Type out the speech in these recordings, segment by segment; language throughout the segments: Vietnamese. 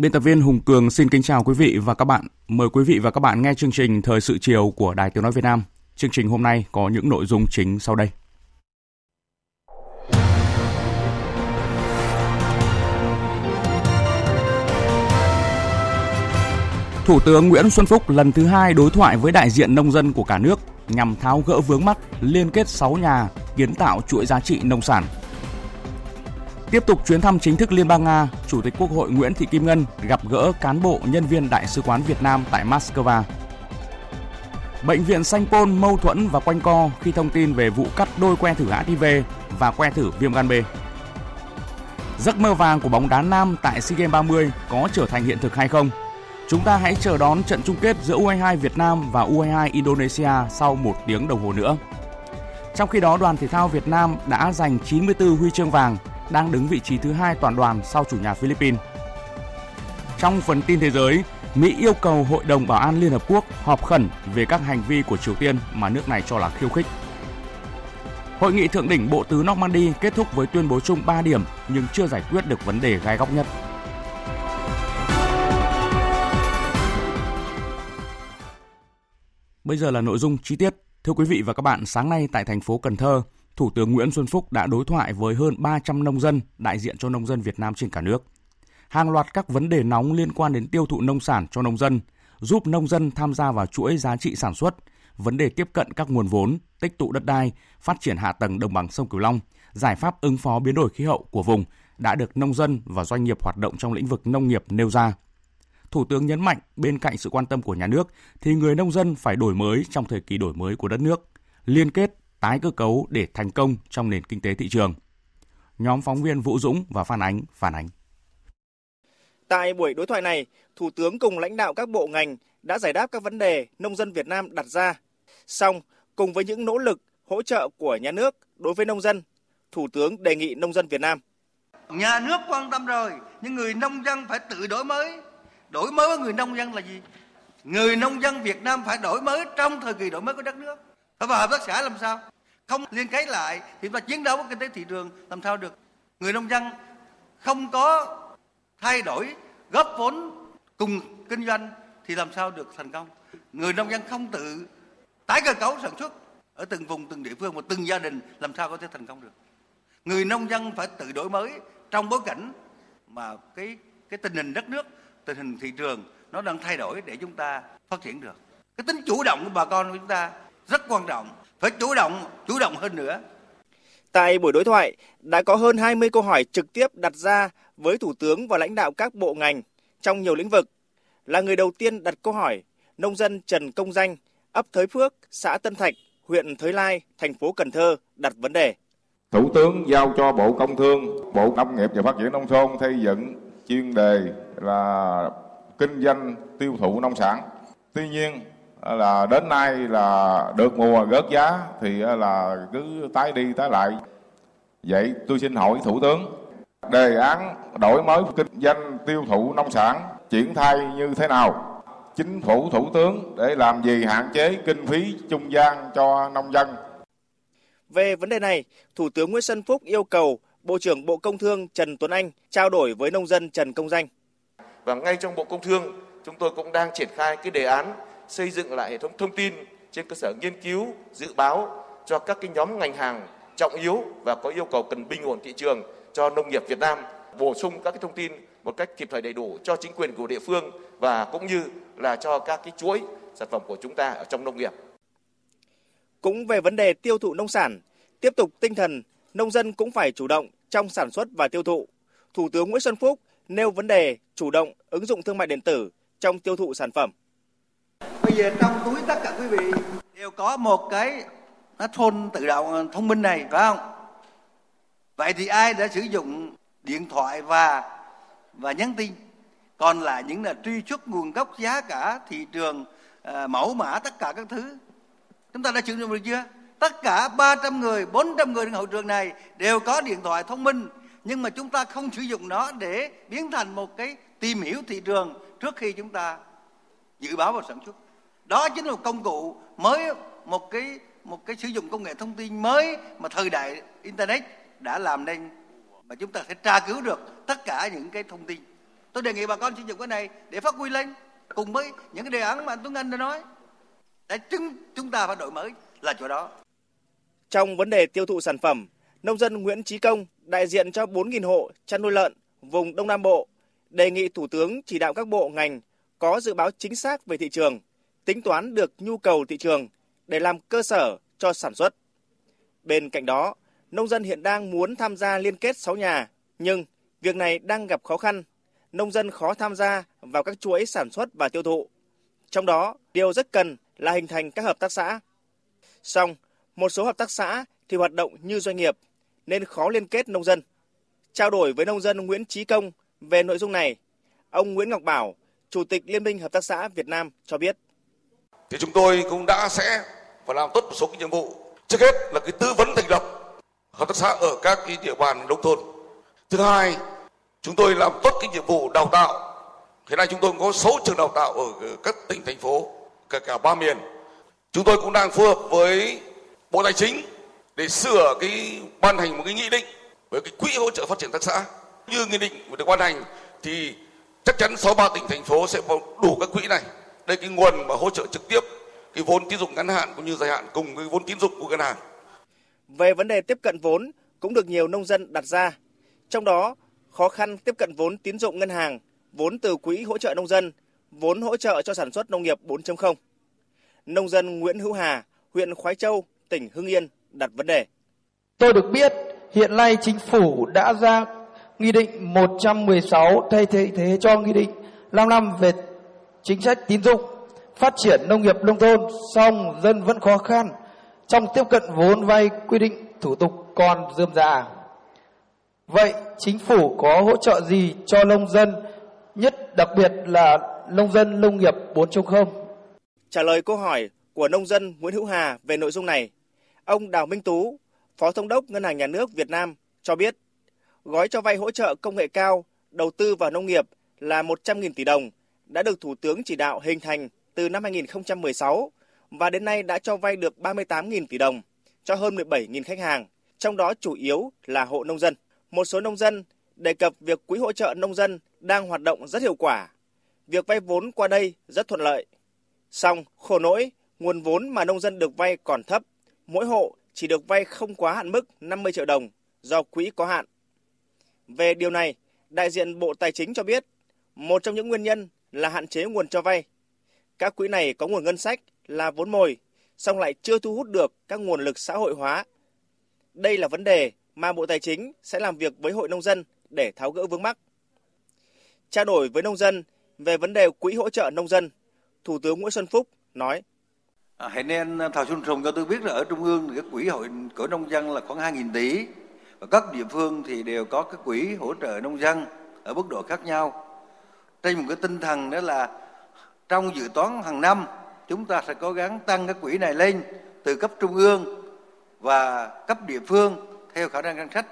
Biên tập viên Hùng Cường xin kính chào quý vị và các bạn. Mời quý vị và các bạn nghe chương trình Thời sự chiều của Đài Tiếng Nói Việt Nam. Chương trình hôm nay có những nội dung chính sau đây. Thủ tướng Nguyễn Xuân Phúc lần thứ hai đối thoại với đại diện nông dân của cả nước nhằm tháo gỡ vướng mắc liên kết 6 nhà kiến tạo chuỗi giá trị nông sản Tiếp tục chuyến thăm chính thức Liên bang Nga, Chủ tịch Quốc hội Nguyễn Thị Kim Ngân gặp gỡ cán bộ nhân viên Đại sứ quán Việt Nam tại Moscow. Bệnh viện Sanh Pôn mâu thuẫn và quanh co khi thông tin về vụ cắt đôi que thử HIV và que thử viêm gan B. Giấc mơ vàng của bóng đá nam tại SEA Games 30 có trở thành hiện thực hay không? Chúng ta hãy chờ đón trận chung kết giữa U22 Việt Nam và U22 Indonesia sau một tiếng đồng hồ nữa. Trong khi đó, đoàn thể thao Việt Nam đã giành 94 huy chương vàng đang đứng vị trí thứ hai toàn đoàn sau chủ nhà Philippines. Trong phần tin thế giới, Mỹ yêu cầu Hội đồng Bảo an Liên Hợp Quốc họp khẩn về các hành vi của Triều Tiên mà nước này cho là khiêu khích. Hội nghị thượng đỉnh Bộ Tứ Normandy kết thúc với tuyên bố chung 3 điểm nhưng chưa giải quyết được vấn đề gai góc nhất. Bây giờ là nội dung chi tiết. Thưa quý vị và các bạn, sáng nay tại thành phố Cần Thơ, Thủ tướng Nguyễn Xuân Phúc đã đối thoại với hơn 300 nông dân đại diện cho nông dân Việt Nam trên cả nước. Hàng loạt các vấn đề nóng liên quan đến tiêu thụ nông sản cho nông dân, giúp nông dân tham gia vào chuỗi giá trị sản xuất, vấn đề tiếp cận các nguồn vốn, tích tụ đất đai, phát triển hạ tầng đồng bằng sông Cửu Long, giải pháp ứng phó biến đổi khí hậu của vùng đã được nông dân và doanh nghiệp hoạt động trong lĩnh vực nông nghiệp nêu ra. Thủ tướng nhấn mạnh bên cạnh sự quan tâm của nhà nước thì người nông dân phải đổi mới trong thời kỳ đổi mới của đất nước, liên kết tái cơ cấu để thành công trong nền kinh tế thị trường. Nhóm phóng viên Vũ Dũng và Phan Ánh phản ánh. Tại buổi đối thoại này, Thủ tướng cùng lãnh đạo các bộ ngành đã giải đáp các vấn đề nông dân Việt Nam đặt ra. Song, cùng với những nỗ lực hỗ trợ của nhà nước đối với nông dân, Thủ tướng đề nghị nông dân Việt Nam. Nhà nước quan tâm rồi, nhưng người nông dân phải tự đổi mới. Đổi mới với người nông dân là gì? Người nông dân Việt Nam phải đổi mới trong thời kỳ đổi mới của đất nước và hợp tác xã làm sao? Không liên kết lại thì chúng ta chiến đấu với kinh tế thị trường, làm sao được? Người nông dân không có thay đổi góp vốn cùng kinh doanh thì làm sao được thành công? Người nông dân không tự tái cơ cấu sản xuất ở từng vùng, từng địa phương và từng gia đình làm sao có thể thành công được? Người nông dân phải tự đổi mới trong bối cảnh mà cái cái tình hình đất nước, tình hình thị trường nó đang thay đổi để chúng ta phát triển được. Cái tính chủ động của bà con của chúng ta rất quan trọng, phải chủ động, chủ động hơn nữa. Tại buổi đối thoại, đã có hơn 20 câu hỏi trực tiếp đặt ra với Thủ tướng và lãnh đạo các bộ ngành trong nhiều lĩnh vực. Là người đầu tiên đặt câu hỏi, nông dân Trần Công Danh, ấp Thới Phước, xã Tân Thạch, huyện Thới Lai, thành phố Cần Thơ đặt vấn đề. Thủ tướng giao cho Bộ Công Thương, Bộ Nông nghiệp và Phát triển Nông thôn xây dựng chuyên đề là kinh doanh tiêu thụ nông sản. Tuy nhiên, là đến nay là được mùa gớt giá thì là cứ tái đi tái lại. Vậy tôi xin hỏi thủ tướng đề án đổi mới kinh doanh tiêu thụ nông sản triển khai như thế nào? Chính phủ thủ tướng để làm gì hạn chế kinh phí trung gian cho nông dân? Về vấn đề này thủ tướng nguyễn xuân phúc yêu cầu bộ trưởng bộ công thương trần tuấn anh trao đổi với nông dân trần công danh. Và ngay trong bộ công thương chúng tôi cũng đang triển khai cái đề án xây dựng lại hệ thống thông tin trên cơ sở nghiên cứu, dự báo cho các cái nhóm ngành hàng trọng yếu và có yêu cầu cần bình ổn thị trường cho nông nghiệp Việt Nam, bổ sung các cái thông tin một cách kịp thời đầy đủ cho chính quyền của địa phương và cũng như là cho các cái chuỗi sản phẩm của chúng ta ở trong nông nghiệp. Cũng về vấn đề tiêu thụ nông sản, tiếp tục tinh thần nông dân cũng phải chủ động trong sản xuất và tiêu thụ. Thủ tướng Nguyễn Xuân Phúc nêu vấn đề chủ động ứng dụng thương mại điện tử trong tiêu thụ sản phẩm. Bây giờ trong túi tất cả quý vị đều có một cái smartphone tự động thông minh này phải không? Vậy thì ai đã sử dụng điện thoại và và nhắn tin? Còn lại những là truy xuất nguồn gốc giá cả thị trường à, mẫu mã tất cả các thứ. Chúng ta đã sử dụng được chưa? Tất cả 300 người, 400 người trong hậu trường này đều có điện thoại thông minh nhưng mà chúng ta không sử dụng nó để biến thành một cái tìm hiểu thị trường trước khi chúng ta dự báo vào sản xuất. Đó chính là một công cụ mới một cái một cái sử dụng công nghệ thông tin mới mà thời đại internet đã làm nên mà chúng ta sẽ tra cứu được tất cả những cái thông tin. Tôi đề nghị bà con sử dụng cái này để phát huy lên cùng với những cái đề án mà anh Tuấn Anh đã nói. Để chứng chúng ta phải đổi mới là chỗ đó. Trong vấn đề tiêu thụ sản phẩm nông dân Nguyễn Chí Công, đại diện cho 4.000 hộ chăn nuôi lợn vùng Đông Nam Bộ, đề nghị Thủ tướng chỉ đạo các bộ ngành có dự báo chính xác về thị trường, tính toán được nhu cầu thị trường để làm cơ sở cho sản xuất. Bên cạnh đó, nông dân hiện đang muốn tham gia liên kết 6 nhà, nhưng việc này đang gặp khó khăn. Nông dân khó tham gia vào các chuỗi sản xuất và tiêu thụ. Trong đó, điều rất cần là hình thành các hợp tác xã. Song, một số hợp tác xã thì hoạt động như doanh nghiệp nên khó liên kết nông dân. Trao đổi với nông dân Nguyễn Trí Công về nội dung này, ông Nguyễn Ngọc Bảo, Chủ tịch Liên minh Hợp tác xã Việt Nam cho biết. Thì chúng tôi cũng đã sẽ và làm tốt một số cái nhiệm vụ. Trước hết là cái tư vấn thành lập hợp tác xã ở các cái địa bàn nông thôn. Thứ hai, chúng tôi làm tốt cái nhiệm vụ đào tạo. Hiện nay chúng tôi có 6 trường đào tạo ở các tỉnh thành phố, cả cả ba miền. Chúng tôi cũng đang phối hợp với Bộ Tài chính để sửa cái ban hành một cái nghị định với cái quỹ hỗ trợ phát triển tác xã như nghị định được ban hành thì chắc chắn 63 tỉnh thành phố sẽ có đủ các quỹ này. Đây cái nguồn mà hỗ trợ trực tiếp cái vốn tín dụng ngắn hạn cũng như dài hạn cùng cái vốn tín dụng của ngân hàng. Về vấn đề tiếp cận vốn cũng được nhiều nông dân đặt ra. Trong đó khó khăn tiếp cận vốn tín dụng ngân hàng vốn từ quỹ hỗ trợ nông dân vốn hỗ trợ cho sản xuất nông nghiệp 4.0 nông dân Nguyễn Hữu Hà huyện Khoái Châu tỉnh Hưng Yên đặt vấn đề. Tôi được biết hiện nay chính phủ đã ra Nghị định 116 thay thế thế cho Nghị định 55 về chính sách tín dụng phát triển nông nghiệp nông thôn song dân vẫn khó khăn trong tiếp cận vốn vay quy định thủ tục còn dườm già. Vậy chính phủ có hỗ trợ gì cho nông dân, nhất đặc biệt là nông dân nông nghiệp 4.0? Trả lời câu hỏi của nông dân Nguyễn Hữu Hà về nội dung này, Ông Đào Minh Tú, Phó Thống đốc Ngân hàng Nhà nước Việt Nam cho biết, gói cho vay hỗ trợ công nghệ cao, đầu tư vào nông nghiệp là 100.000 tỷ đồng đã được Thủ tướng chỉ đạo hình thành từ năm 2016 và đến nay đã cho vay được 38.000 tỷ đồng cho hơn 17.000 khách hàng, trong đó chủ yếu là hộ nông dân. Một số nông dân đề cập việc quỹ hỗ trợ nông dân đang hoạt động rất hiệu quả. Việc vay vốn qua đây rất thuận lợi. Song, khổ nỗi, nguồn vốn mà nông dân được vay còn thấp mỗi hộ chỉ được vay không quá hạn mức 50 triệu đồng do quỹ có hạn. Về điều này, đại diện Bộ Tài chính cho biết, một trong những nguyên nhân là hạn chế nguồn cho vay. Các quỹ này có nguồn ngân sách là vốn mồi, song lại chưa thu hút được các nguồn lực xã hội hóa. Đây là vấn đề mà Bộ Tài chính sẽ làm việc với Hội Nông dân để tháo gỡ vướng mắc. Trao đổi với nông dân về vấn đề quỹ hỗ trợ nông dân, Thủ tướng Nguyễn Xuân Phúc nói À, hãy nên Thảo Xuân Sùng cho tôi biết là ở Trung ương thì cái quỹ hội của nông dân là khoảng 2.000 tỷ và các địa phương thì đều có cái quỹ hỗ trợ nông dân ở mức độ khác nhau. Trên một cái tinh thần đó là trong dự toán hàng năm chúng ta sẽ cố gắng tăng cái quỹ này lên từ cấp trung ương và cấp địa phương theo khả năng ngân sách.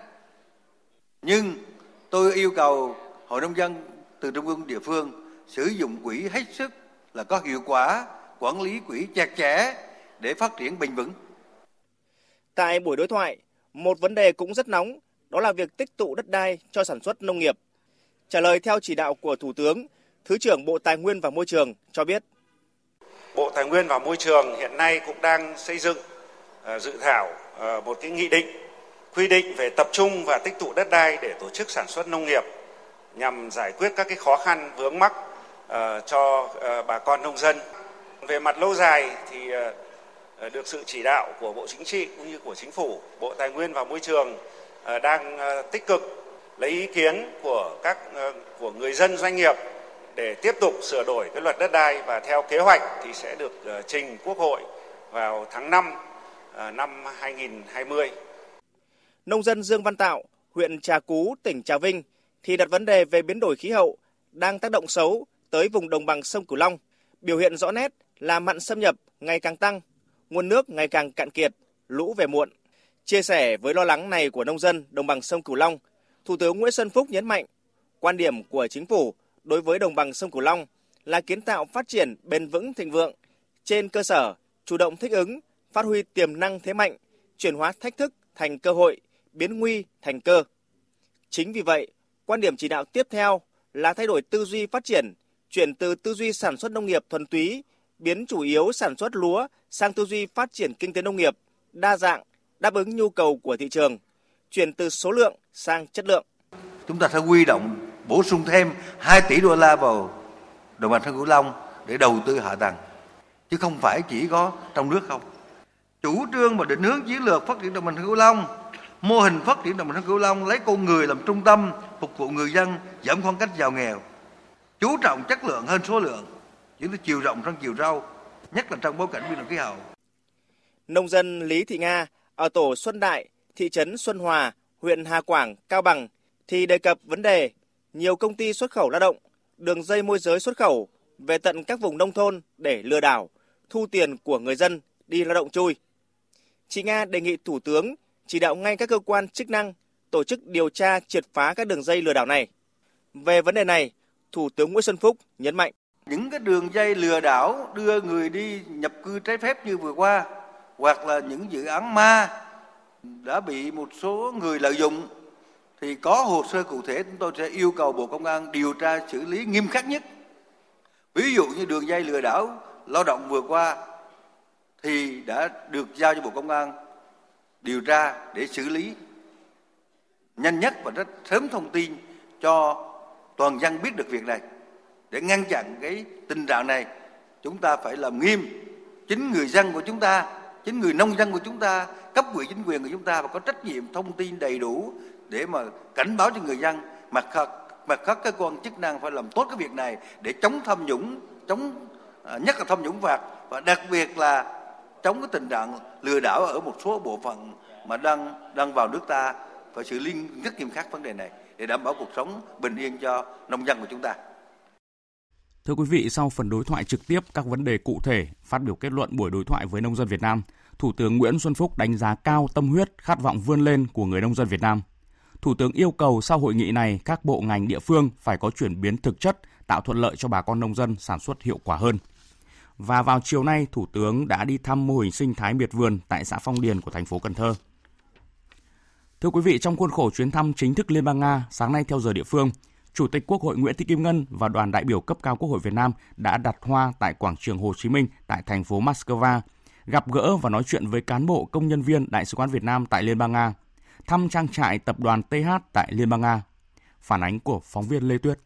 Nhưng tôi yêu cầu hội nông dân từ trung ương địa phương sử dụng quỹ hết sức là có hiệu quả quản lý quỹ chặt chẽ để phát triển bền vững. Tại buổi đối thoại, một vấn đề cũng rất nóng, đó là việc tích tụ đất đai cho sản xuất nông nghiệp. Trả lời theo chỉ đạo của Thủ tướng, Thứ trưởng Bộ Tài nguyên và Môi trường cho biết. Bộ Tài nguyên và Môi trường hiện nay cũng đang xây dựng ờ, dự thảo ờ, một cái nghị định quy định về tập trung và tích tụ đất đai để tổ chức sản xuất nông nghiệp nhằm giải quyết các cái khó khăn vướng mắc ờ, cho bà con nông dân về mặt lâu dài thì Ờ, được sự chỉ đạo của Bộ Chính trị cũng như của Chính phủ, Bộ Tài nguyên và Môi trường ờ, đang ờ, tích cực lấy ý kiến của các của người dân doanh nghiệp để tiếp tục sửa đổi cái luật đất đai và theo kế hoạch thì sẽ được trình Quốc hội vào tháng 5 năm 2020. Nông dân Dương Văn Tạo, huyện Trà Cú, tỉnh Trà Vinh thì đặt vấn đề về biến đổi khí hậu đang tác động xấu tới vùng đồng bằng sông Cửu Long. Biểu hiện rõ nét là mặn xâm nhập ngày càng tăng, nguồn nước ngày càng cạn kiệt, lũ về muộn. Chia sẻ với lo lắng này của nông dân đồng bằng sông Cửu Long, Thủ tướng Nguyễn Xuân Phúc nhấn mạnh quan điểm của chính phủ đối với đồng bằng sông Cửu Long là kiến tạo phát triển bền vững thịnh vượng trên cơ sở chủ động thích ứng, phát huy tiềm năng thế mạnh, chuyển hóa thách thức thành cơ hội, biến nguy thành cơ. Chính vì vậy, quan điểm chỉ đạo tiếp theo là thay đổi tư duy phát triển, chuyển từ tư duy sản xuất nông nghiệp thuần túy, biến chủ yếu sản xuất lúa sang tư duy phát triển kinh tế nông nghiệp, đa dạng, đáp ứng nhu cầu của thị trường, chuyển từ số lượng sang chất lượng. Chúng ta sẽ huy động bổ sung thêm 2 tỷ đô la vào đồng bằng sông Cửu Long để đầu tư hạ tầng, chứ không phải chỉ có trong nước không. Chủ trương và định hướng chiến lược phát triển đồng bằng sông Cửu Long mô hình phát triển đồng bằng sông Cửu Long lấy con người làm trung tâm, phục vụ người dân, giảm khoảng cách giàu nghèo, chú trọng chất lượng hơn số lượng, những cái chiều rộng trong chiều sâu, nhất là trong bối cảnh biến đổi khí hậu. Nông dân Lý Thị Nga ở tổ Xuân Đại, thị trấn Xuân Hòa, huyện Hà Quảng, Cao Bằng thì đề cập vấn đề nhiều công ty xuất khẩu lao động, đường dây môi giới xuất khẩu về tận các vùng nông thôn để lừa đảo, thu tiền của người dân đi lao động chui. Chị Nga đề nghị Thủ tướng chỉ đạo ngay các cơ quan chức năng tổ chức điều tra triệt phá các đường dây lừa đảo này. Về vấn đề này, Thủ tướng Nguyễn Xuân Phúc nhấn mạnh. Những cái đường dây lừa đảo đưa người đi nhập cư trái phép như vừa qua, hoặc là những dự án ma đã bị một số người lợi dụng, thì có hồ sơ cụ thể chúng tôi sẽ yêu cầu Bộ Công an điều tra xử lý nghiêm khắc nhất. Ví dụ như đường dây lừa đảo lao động vừa qua thì đã được giao cho Bộ Công an điều tra để xử lý nhanh nhất và rất sớm thông tin cho toàn dân biết được việc này để ngăn chặn cái tình trạng này, chúng ta phải làm nghiêm chính người dân của chúng ta, chính người nông dân của chúng ta, cấp ủy chính quyền của chúng ta và có trách nhiệm thông tin đầy đủ để mà cảnh báo cho người dân mặt khác mặt khác, cơ quan chức năng phải làm tốt cái việc này để chống tham nhũng, chống à, nhất là tham nhũng phạt và đặc biệt là chống cái tình trạng lừa đảo ở một số bộ phận mà đang đang vào nước ta phải xử lý rất nghiêm khắc vấn đề này để đảm bảo cuộc sống bình yên cho nông dân của chúng ta. Thưa quý vị, sau phần đối thoại trực tiếp các vấn đề cụ thể, phát biểu kết luận buổi đối thoại với nông dân Việt Nam, Thủ tướng Nguyễn Xuân Phúc đánh giá cao tâm huyết, khát vọng vươn lên của người nông dân Việt Nam. Thủ tướng yêu cầu sau hội nghị này, các bộ ngành địa phương phải có chuyển biến thực chất, tạo thuận lợi cho bà con nông dân sản xuất hiệu quả hơn. Và vào chiều nay, Thủ tướng đã đi thăm mô hình sinh thái miệt vườn tại xã Phong Điền của thành phố Cần Thơ. Thưa quý vị, trong khuôn khổ chuyến thăm chính thức Liên bang Nga sáng nay theo giờ địa phương, Chủ tịch Quốc hội Nguyễn Thị Kim Ngân và đoàn đại biểu cấp cao Quốc hội Việt Nam đã đặt hoa tại quảng trường Hồ Chí Minh tại thành phố Moscow, gặp gỡ và nói chuyện với cán bộ công nhân viên Đại sứ quán Việt Nam tại Liên bang Nga, thăm trang trại tập đoàn TH tại Liên bang Nga. Phản ánh của phóng viên Lê Tuyết.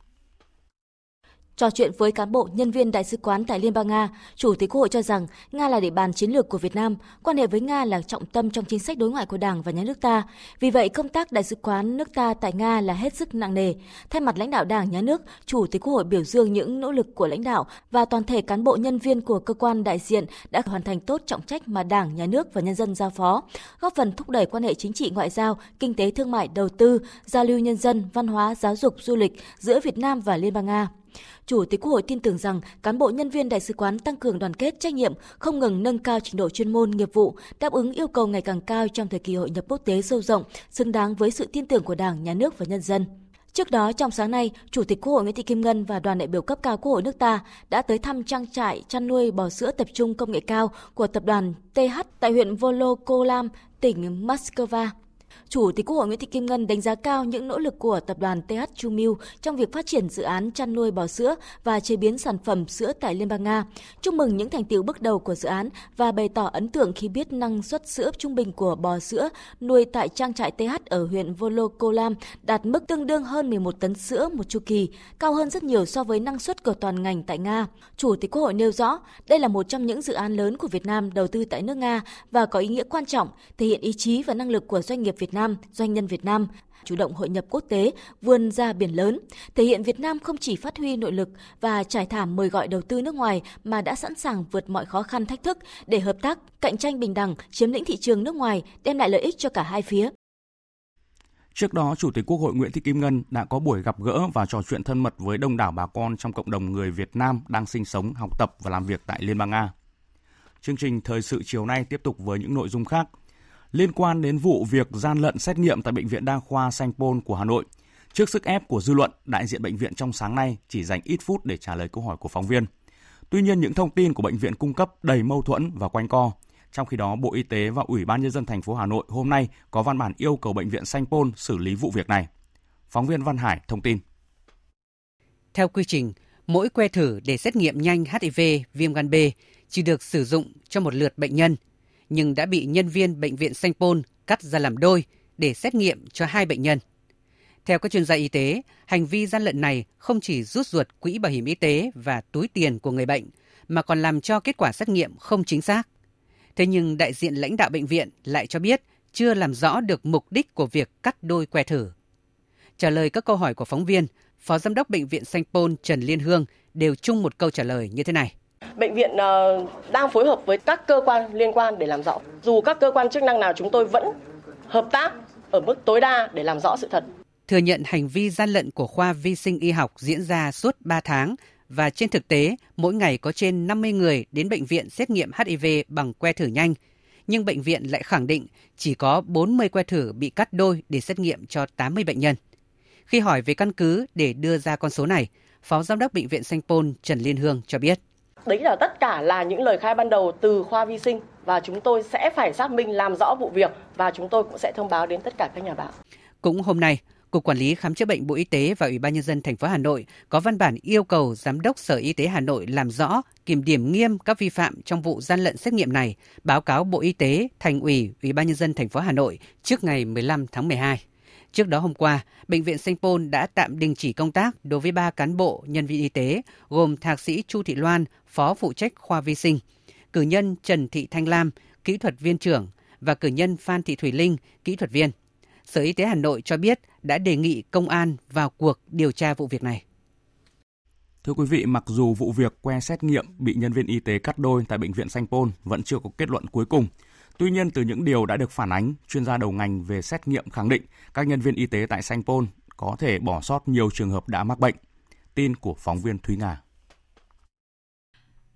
Trò chuyện với cán bộ, nhân viên đại sứ quán tại Liên bang Nga, Chủ tịch Quốc hội cho rằng Nga là địa bàn chiến lược của Việt Nam, quan hệ với Nga là trọng tâm trong chính sách đối ngoại của Đảng và nhà nước ta. Vì vậy, công tác đại sứ quán nước ta tại Nga là hết sức nặng nề. Thay mặt lãnh đạo Đảng, nhà nước, Chủ tịch Quốc hội biểu dương những nỗ lực của lãnh đạo và toàn thể cán bộ nhân viên của cơ quan đại diện đã hoàn thành tốt trọng trách mà Đảng, nhà nước và nhân dân giao phó, góp phần thúc đẩy quan hệ chính trị ngoại giao, kinh tế thương mại, đầu tư, giao lưu nhân dân, văn hóa, giáo dục, du lịch giữa Việt Nam và Liên bang Nga. Chủ tịch Quốc hội tin tưởng rằng cán bộ nhân viên đại sứ quán tăng cường đoàn kết trách nhiệm, không ngừng nâng cao trình độ chuyên môn nghiệp vụ, đáp ứng yêu cầu ngày càng cao trong thời kỳ hội nhập quốc tế sâu rộng, xứng đáng với sự tin tưởng của Đảng, Nhà nước và nhân dân. Trước đó, trong sáng nay, Chủ tịch Quốc hội Nguyễn Thị Kim Ngân và đoàn đại biểu cấp cao Quốc hội nước ta đã tới thăm trang trại chăn nuôi bò sữa tập trung công nghệ cao của tập đoàn TH tại huyện Volokolam, tỉnh Moscow. Chủ tịch Quốc hội Nguyễn Thị Kim Ngân đánh giá cao những nỗ lực của tập đoàn TH Chumil trong việc phát triển dự án chăn nuôi bò sữa và chế biến sản phẩm sữa tại Liên bang Nga. Chúc mừng những thành tiệu bước đầu của dự án và bày tỏ ấn tượng khi biết năng suất sữa trung bình của bò sữa nuôi tại trang trại TH ở huyện Volokolam đạt mức tương đương hơn 11 tấn sữa một chu kỳ, cao hơn rất nhiều so với năng suất của toàn ngành tại Nga. Chủ tịch Quốc hội nêu rõ, đây là một trong những dự án lớn của Việt Nam đầu tư tại nước Nga và có ý nghĩa quan trọng, thể hiện ý chí và năng lực của doanh nghiệp Việt Nam. Nam, doanh nhân Việt Nam, chủ động hội nhập quốc tế, vươn ra biển lớn, thể hiện Việt Nam không chỉ phát huy nội lực và trải thảm mời gọi đầu tư nước ngoài mà đã sẵn sàng vượt mọi khó khăn thách thức để hợp tác, cạnh tranh bình đẳng, chiếm lĩnh thị trường nước ngoài, đem lại lợi ích cho cả hai phía. Trước đó, Chủ tịch Quốc hội Nguyễn Thị Kim Ngân đã có buổi gặp gỡ và trò chuyện thân mật với đông đảo bà con trong cộng đồng người Việt Nam đang sinh sống, học tập và làm việc tại Liên bang Nga. Chương trình thời sự chiều nay tiếp tục với những nội dung khác. Liên quan đến vụ việc gian lận xét nghiệm tại Bệnh viện Đa khoa Sanh Pôn của Hà Nội, trước sức ép của dư luận, đại diện bệnh viện trong sáng nay chỉ dành ít phút để trả lời câu hỏi của phóng viên. Tuy nhiên, những thông tin của bệnh viện cung cấp đầy mâu thuẫn và quanh co. Trong khi đó, Bộ Y tế và Ủy ban nhân dân thành phố Hà Nội hôm nay có văn bản yêu cầu bệnh viện Sanh Pôn xử lý vụ việc này. Phóng viên Văn Hải thông tin. Theo quy trình, mỗi que thử để xét nghiệm nhanh HIV viêm gan B chỉ được sử dụng cho một lượt bệnh nhân, nhưng đã bị nhân viên bệnh viện Sanh Pôn cắt ra làm đôi để xét nghiệm cho hai bệnh nhân. Theo các chuyên gia y tế, hành vi gian lận này không chỉ rút ruột quỹ bảo hiểm y tế và túi tiền của người bệnh, mà còn làm cho kết quả xét nghiệm không chính xác. Thế nhưng đại diện lãnh đạo bệnh viện lại cho biết chưa làm rõ được mục đích của việc cắt đôi que thử. Trả lời các câu hỏi của phóng viên, Phó Giám đốc Bệnh viện Sanh Pôn Trần Liên Hương đều chung một câu trả lời như thế này. Bệnh viện ờ, đang phối hợp với các cơ quan liên quan để làm rõ. Dù các cơ quan chức năng nào chúng tôi vẫn hợp tác ở mức tối đa để làm rõ sự thật. Thừa nhận hành vi gian lận của khoa vi sinh y học diễn ra suốt 3 tháng và trên thực tế mỗi ngày có trên 50 người đến bệnh viện xét nghiệm HIV bằng que thử nhanh, nhưng bệnh viện lại khẳng định chỉ có 40 que thử bị cắt đôi để xét nghiệm cho 80 bệnh nhân. Khi hỏi về căn cứ để đưa ra con số này, Phó Giám đốc Bệnh viện Sanh Pôn Trần Liên Hương cho biết. Đấy là tất cả là những lời khai ban đầu từ khoa vi sinh và chúng tôi sẽ phải xác minh làm rõ vụ việc và chúng tôi cũng sẽ thông báo đến tất cả các nhà báo. Cũng hôm nay, Cục Quản lý Khám chữa bệnh Bộ Y tế và Ủy ban nhân dân thành phố Hà Nội có văn bản yêu cầu Giám đốc Sở Y tế Hà Nội làm rõ, kiểm điểm nghiêm các vi phạm trong vụ gian lận xét nghiệm này, báo cáo Bộ Y tế, Thành ủy, Ủy ban nhân dân thành phố Hà Nội trước ngày 15 tháng 12. Trước đó hôm qua, Bệnh viện Sanh Pôn đã tạm đình chỉ công tác đối với ba cán bộ, nhân viên y tế, gồm Thạc sĩ Chu Thị Loan, Phó phụ trách khoa vi sinh, cử nhân Trần Thị Thanh Lam, kỹ thuật viên trưởng và cử nhân Phan Thị Thủy Linh, kỹ thuật viên. Sở Y tế Hà Nội cho biết đã đề nghị công an vào cuộc điều tra vụ việc này. Thưa quý vị, mặc dù vụ việc que xét nghiệm bị nhân viên y tế cắt đôi tại bệnh viện Sanh Pôn vẫn chưa có kết luận cuối cùng, Tuy nhiên, từ những điều đã được phản ánh, chuyên gia đầu ngành về xét nghiệm khẳng định các nhân viên y tế tại Sanh Pôn có thể bỏ sót nhiều trường hợp đã mắc bệnh. Tin của phóng viên Thúy Nga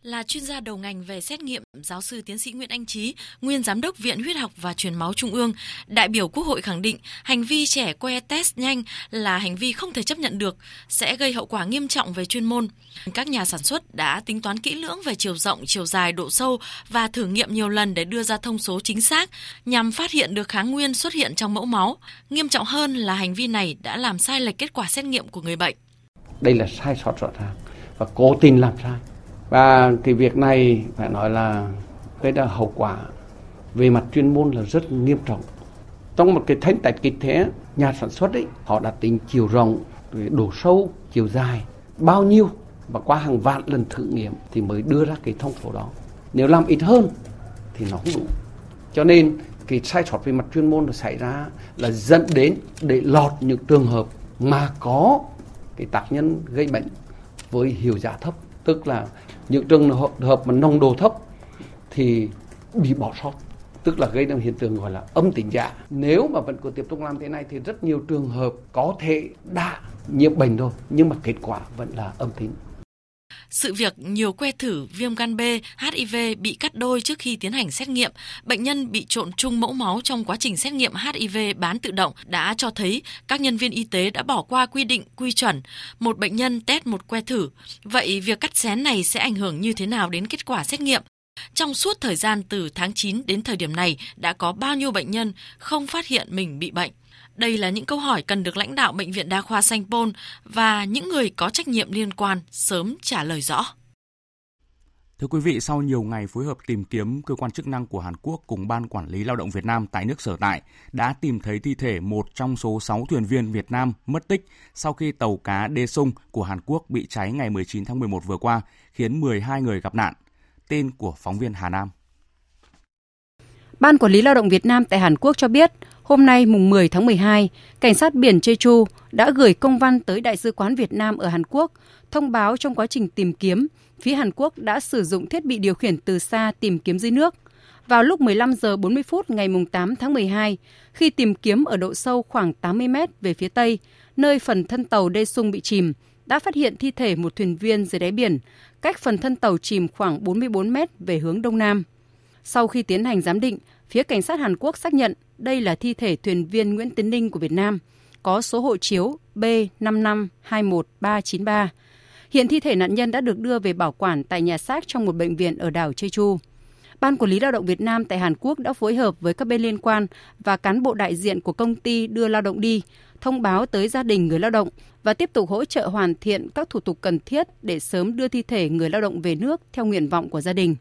là chuyên gia đầu ngành về xét nghiệm, giáo sư tiến sĩ Nguyễn Anh Trí, nguyên giám đốc Viện Huyết học và Truyền máu Trung ương, đại biểu Quốc hội khẳng định hành vi trẻ que test nhanh là hành vi không thể chấp nhận được, sẽ gây hậu quả nghiêm trọng về chuyên môn. Các nhà sản xuất đã tính toán kỹ lưỡng về chiều rộng, chiều dài, độ sâu và thử nghiệm nhiều lần để đưa ra thông số chính xác nhằm phát hiện được kháng nguyên xuất hiện trong mẫu máu. Nghiêm trọng hơn là hành vi này đã làm sai lệch kết quả xét nghiệm của người bệnh. Đây là sai sót rõ ràng và cố tình làm sai và cái việc này phải nói là gây ra hậu quả về mặt chuyên môn là rất nghiêm trọng. Trong một cái thanh tạch kịch thế, nhà sản xuất ấy, họ đã tính chiều rộng độ sâu, chiều dài, bao nhiêu và qua hàng vạn lần thử nghiệm thì mới đưa ra cái thông số đó. Nếu làm ít hơn thì nó không đủ. Cho nên cái sai sót về mặt chuyên môn nó xảy ra là dẫn đến để lọt những trường hợp mà có cái tác nhân gây bệnh với hiệu giá thấp, tức là những trường hợp mà nồng độ thấp thì bị bỏ sót, tức là gây ra hiện tượng gọi là âm tính giả. Nếu mà vẫn cứ tiếp tục làm thế này thì rất nhiều trường hợp có thể đã nhiễm bệnh rồi, nhưng mà kết quả vẫn là âm tính sự việc nhiều que thử viêm gan B, HIV bị cắt đôi trước khi tiến hành xét nghiệm, bệnh nhân bị trộn chung mẫu máu trong quá trình xét nghiệm HIV bán tự động đã cho thấy các nhân viên y tế đã bỏ qua quy định quy chuẩn. Một bệnh nhân test một que thử. Vậy việc cắt xén này sẽ ảnh hưởng như thế nào đến kết quả xét nghiệm? Trong suốt thời gian từ tháng 9 đến thời điểm này đã có bao nhiêu bệnh nhân không phát hiện mình bị bệnh? Đây là những câu hỏi cần được lãnh đạo Bệnh viện Đa khoa Sanh Pôn và những người có trách nhiệm liên quan sớm trả lời rõ. Thưa quý vị, sau nhiều ngày phối hợp tìm kiếm, cơ quan chức năng của Hàn Quốc cùng Ban Quản lý Lao động Việt Nam tại nước sở tại đã tìm thấy thi thể một trong số 6 thuyền viên Việt Nam mất tích sau khi tàu cá Đê Sung của Hàn Quốc bị cháy ngày 19 tháng 11 vừa qua, khiến 12 người gặp nạn. Tên của phóng viên Hà Nam. Ban Quản lý Lao động Việt Nam tại Hàn Quốc cho biết, hôm nay mùng 10 tháng 12, Cảnh sát biển Jeju đã gửi công văn tới Đại sứ quán Việt Nam ở Hàn Quốc thông báo trong quá trình tìm kiếm, phía Hàn Quốc đã sử dụng thiết bị điều khiển từ xa tìm kiếm dưới nước. Vào lúc 15 giờ 40 phút ngày 8 tháng 12, khi tìm kiếm ở độ sâu khoảng 80 mét về phía tây, nơi phần thân tàu Đê Sung bị chìm, đã phát hiện thi thể một thuyền viên dưới đáy biển, cách phần thân tàu chìm khoảng 44 mét về hướng đông nam. Sau khi tiến hành giám định, phía cảnh sát Hàn Quốc xác nhận đây là thi thể thuyền viên Nguyễn Tiến Ninh của Việt Nam, có số hộ chiếu B5521393. Hiện thi thể nạn nhân đã được đưa về bảo quản tại nhà xác trong một bệnh viện ở đảo Jeju. Ban Quản lý Lao động Việt Nam tại Hàn Quốc đã phối hợp với các bên liên quan và cán bộ đại diện của công ty đưa lao động đi, thông báo tới gia đình người lao động và tiếp tục hỗ trợ hoàn thiện các thủ tục cần thiết để sớm đưa thi thể người lao động về nước theo nguyện vọng của gia đình.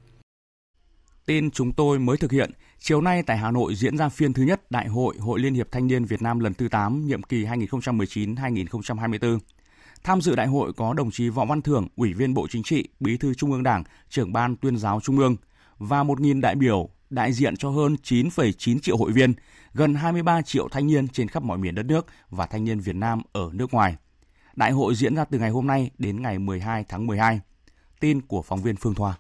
Tin chúng tôi mới thực hiện, chiều nay tại Hà Nội diễn ra phiên thứ nhất Đại hội Hội Liên hiệp Thanh niên Việt Nam lần thứ 8, nhiệm kỳ 2019-2024. Tham dự đại hội có đồng chí Võ Văn Thưởng, Ủy viên Bộ Chính trị, Bí thư Trung ương Đảng, trưởng ban tuyên giáo Trung ương và 1.000 đại biểu đại diện cho hơn 9,9 triệu hội viên, gần 23 triệu thanh niên trên khắp mọi miền đất nước và thanh niên Việt Nam ở nước ngoài. Đại hội diễn ra từ ngày hôm nay đến ngày 12 tháng 12. Tin của phóng viên Phương Thoa.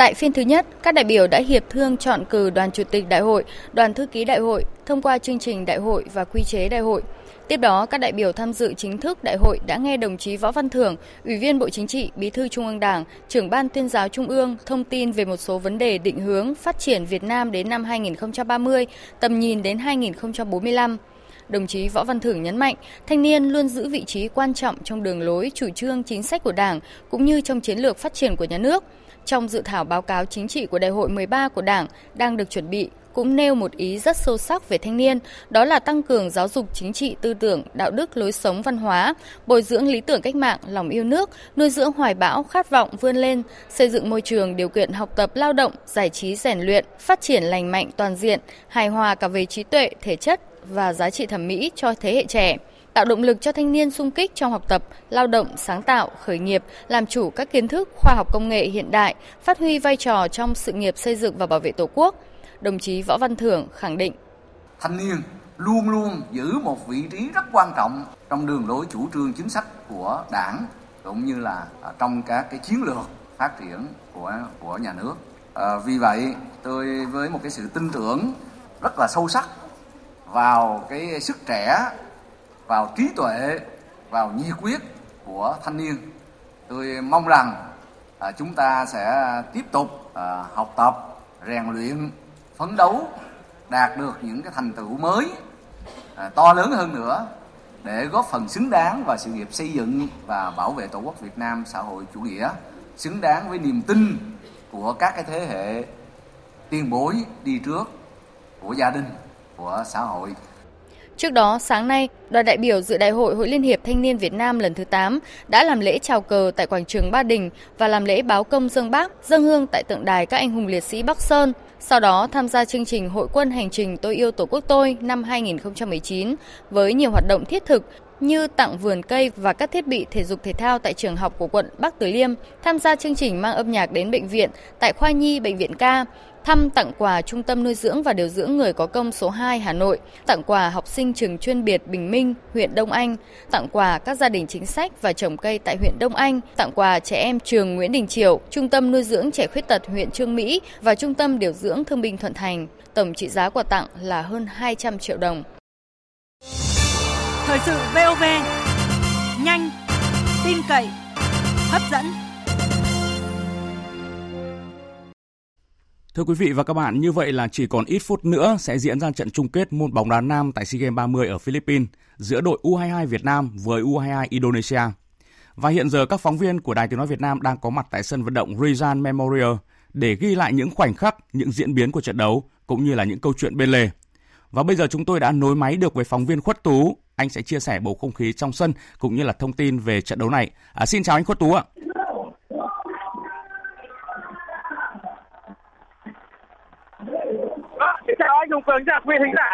Tại phiên thứ nhất, các đại biểu đã hiệp thương chọn cử đoàn chủ tịch đại hội, đoàn thư ký đại hội, thông qua chương trình đại hội và quy chế đại hội. Tiếp đó, các đại biểu tham dự chính thức đại hội đã nghe đồng chí Võ Văn Thưởng, Ủy viên Bộ Chính trị, Bí thư Trung ương Đảng, trưởng ban tuyên giáo Trung ương thông tin về một số vấn đề định hướng phát triển Việt Nam đến năm 2030, tầm nhìn đến 2045. Đồng chí Võ Văn Thưởng nhấn mạnh, thanh niên luôn giữ vị trí quan trọng trong đường lối, chủ trương, chính sách của Đảng cũng như trong chiến lược phát triển của nhà nước. Trong dự thảo báo cáo chính trị của Đại hội 13 của Đảng đang được chuẩn bị cũng nêu một ý rất sâu sắc về thanh niên, đó là tăng cường giáo dục chính trị tư tưởng, đạo đức lối sống văn hóa, bồi dưỡng lý tưởng cách mạng, lòng yêu nước, nuôi dưỡng hoài bão, khát vọng vươn lên, xây dựng môi trường điều kiện học tập lao động, giải trí rèn luyện, phát triển lành mạnh toàn diện, hài hòa cả về trí tuệ, thể chất và giá trị thẩm mỹ cho thế hệ trẻ tạo động lực cho thanh niên sung kích trong học tập, lao động, sáng tạo, khởi nghiệp, làm chủ các kiến thức khoa học công nghệ hiện đại, phát huy vai trò trong sự nghiệp xây dựng và bảo vệ Tổ quốc, đồng chí Võ Văn Thưởng khẳng định. Thanh niên luôn luôn giữ một vị trí rất quan trọng trong đường lối chủ trương chính sách của đảng cũng như là à, trong các cái chiến lược phát triển của của nhà nước. À, vì vậy tôi với một cái sự tin tưởng rất là sâu sắc vào cái sức trẻ, vào trí tuệ, vào nhiệt quyết của thanh niên. Tôi mong rằng à, chúng ta sẽ tiếp tục à, học tập, rèn luyện phấn đấu đạt được những cái thành tựu mới à, to lớn hơn nữa để góp phần xứng đáng vào sự nghiệp xây dựng và bảo vệ tổ quốc Việt Nam xã hội chủ nghĩa xứng đáng với niềm tin của các cái thế hệ tiền bối đi trước của gia đình của xã hội Trước đó, sáng nay, đoàn đại biểu dự Đại hội Hội Liên hiệp Thanh niên Việt Nam lần thứ 8 đã làm lễ chào cờ tại quảng trường Ba Đình và làm lễ báo công dân Bác, dân hương tại tượng đài các anh hùng liệt sĩ Bắc Sơn. Sau đó tham gia chương trình Hội quân hành trình Tôi yêu Tổ quốc tôi năm 2019 với nhiều hoạt động thiết thực như tặng vườn cây và các thiết bị thể dục thể thao tại trường học của quận Bắc Từ Liêm, tham gia chương trình mang âm nhạc đến bệnh viện tại khoa nhi bệnh viện ca, thăm tặng quà Trung tâm nuôi dưỡng và điều dưỡng người có công số 2 Hà Nội, tặng quà học sinh trường chuyên biệt Bình Minh, huyện Đông Anh, tặng quà các gia đình chính sách và trồng cây tại huyện Đông Anh, tặng quà trẻ em trường Nguyễn Đình Triều, Trung tâm nuôi dưỡng trẻ khuyết tật huyện Trương Mỹ và Trung tâm điều dưỡng thương binh Thuận Thành. Tổng trị giá quà tặng là hơn 200 triệu đồng. Thời sự VOV, nhanh, tin cậy, hấp dẫn. Thưa quý vị và các bạn, như vậy là chỉ còn ít phút nữa sẽ diễn ra trận chung kết môn bóng đá nam tại SEA Games 30 ở Philippines giữa đội U22 Việt Nam với U22 Indonesia. Và hiện giờ các phóng viên của Đài Tiếng Nói Việt Nam đang có mặt tại sân vận động Rizal Memorial để ghi lại những khoảnh khắc, những diễn biến của trận đấu cũng như là những câu chuyện bên lề. Và bây giờ chúng tôi đã nối máy được với phóng viên Khuất Tú. Anh sẽ chia sẻ bầu không khí trong sân cũng như là thông tin về trận đấu này. À, xin chào anh Khuất Tú ạ. chào anh Hùng Cường, chào quý thính giả.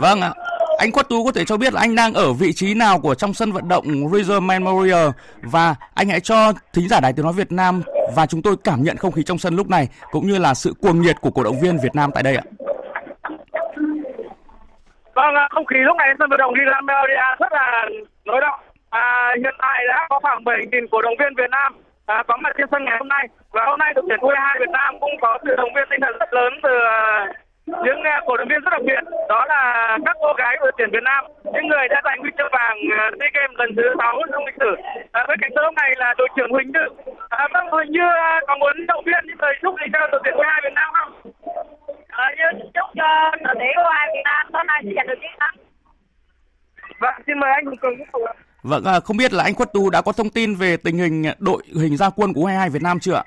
Vâng ạ. anh Quất Tú có thể cho biết là anh đang ở vị trí nào của trong sân vận động Reserve Memorial và anh hãy cho thính giả Đài Tiếng Nói Việt Nam và chúng tôi cảm nhận không khí trong sân lúc này cũng như là sự cuồng nhiệt của cổ động viên Việt Nam tại đây ạ. Vâng, không khí lúc này sân vận động Reserve Memorial rất là nối động. À, hiện tại đã có khoảng 7.000 cổ động viên Việt Nam à, có mặt trên sân ngày hôm nay và hôm nay đội tuyển U22 Việt Nam cũng có sự động viên tinh thần rất lớn từ những cổ động viên rất đặc biệt đó là các cô gái đội tuyển Việt Nam những người đã giành huy chương vàng uh, SEA Games lần thứ 6 trong lịch sử à, cạnh tôi hôm nay là đội trưởng Huỳnh Như à, vâng Huỳnh Như uh, có muốn động viên những lời chúc gì cho đội tuyển U22 Việt Nam không? À, như chúc cho đội tuyển U22 Việt Nam hôm nay sẽ giành được chiến thắng. Vâng, xin mời anh Hùng Cường tiếp tục. Vâng, à, không biết là anh Quất Tu đã có thông tin về tình hình đội hình gia quân của U22 Việt Nam chưa ạ?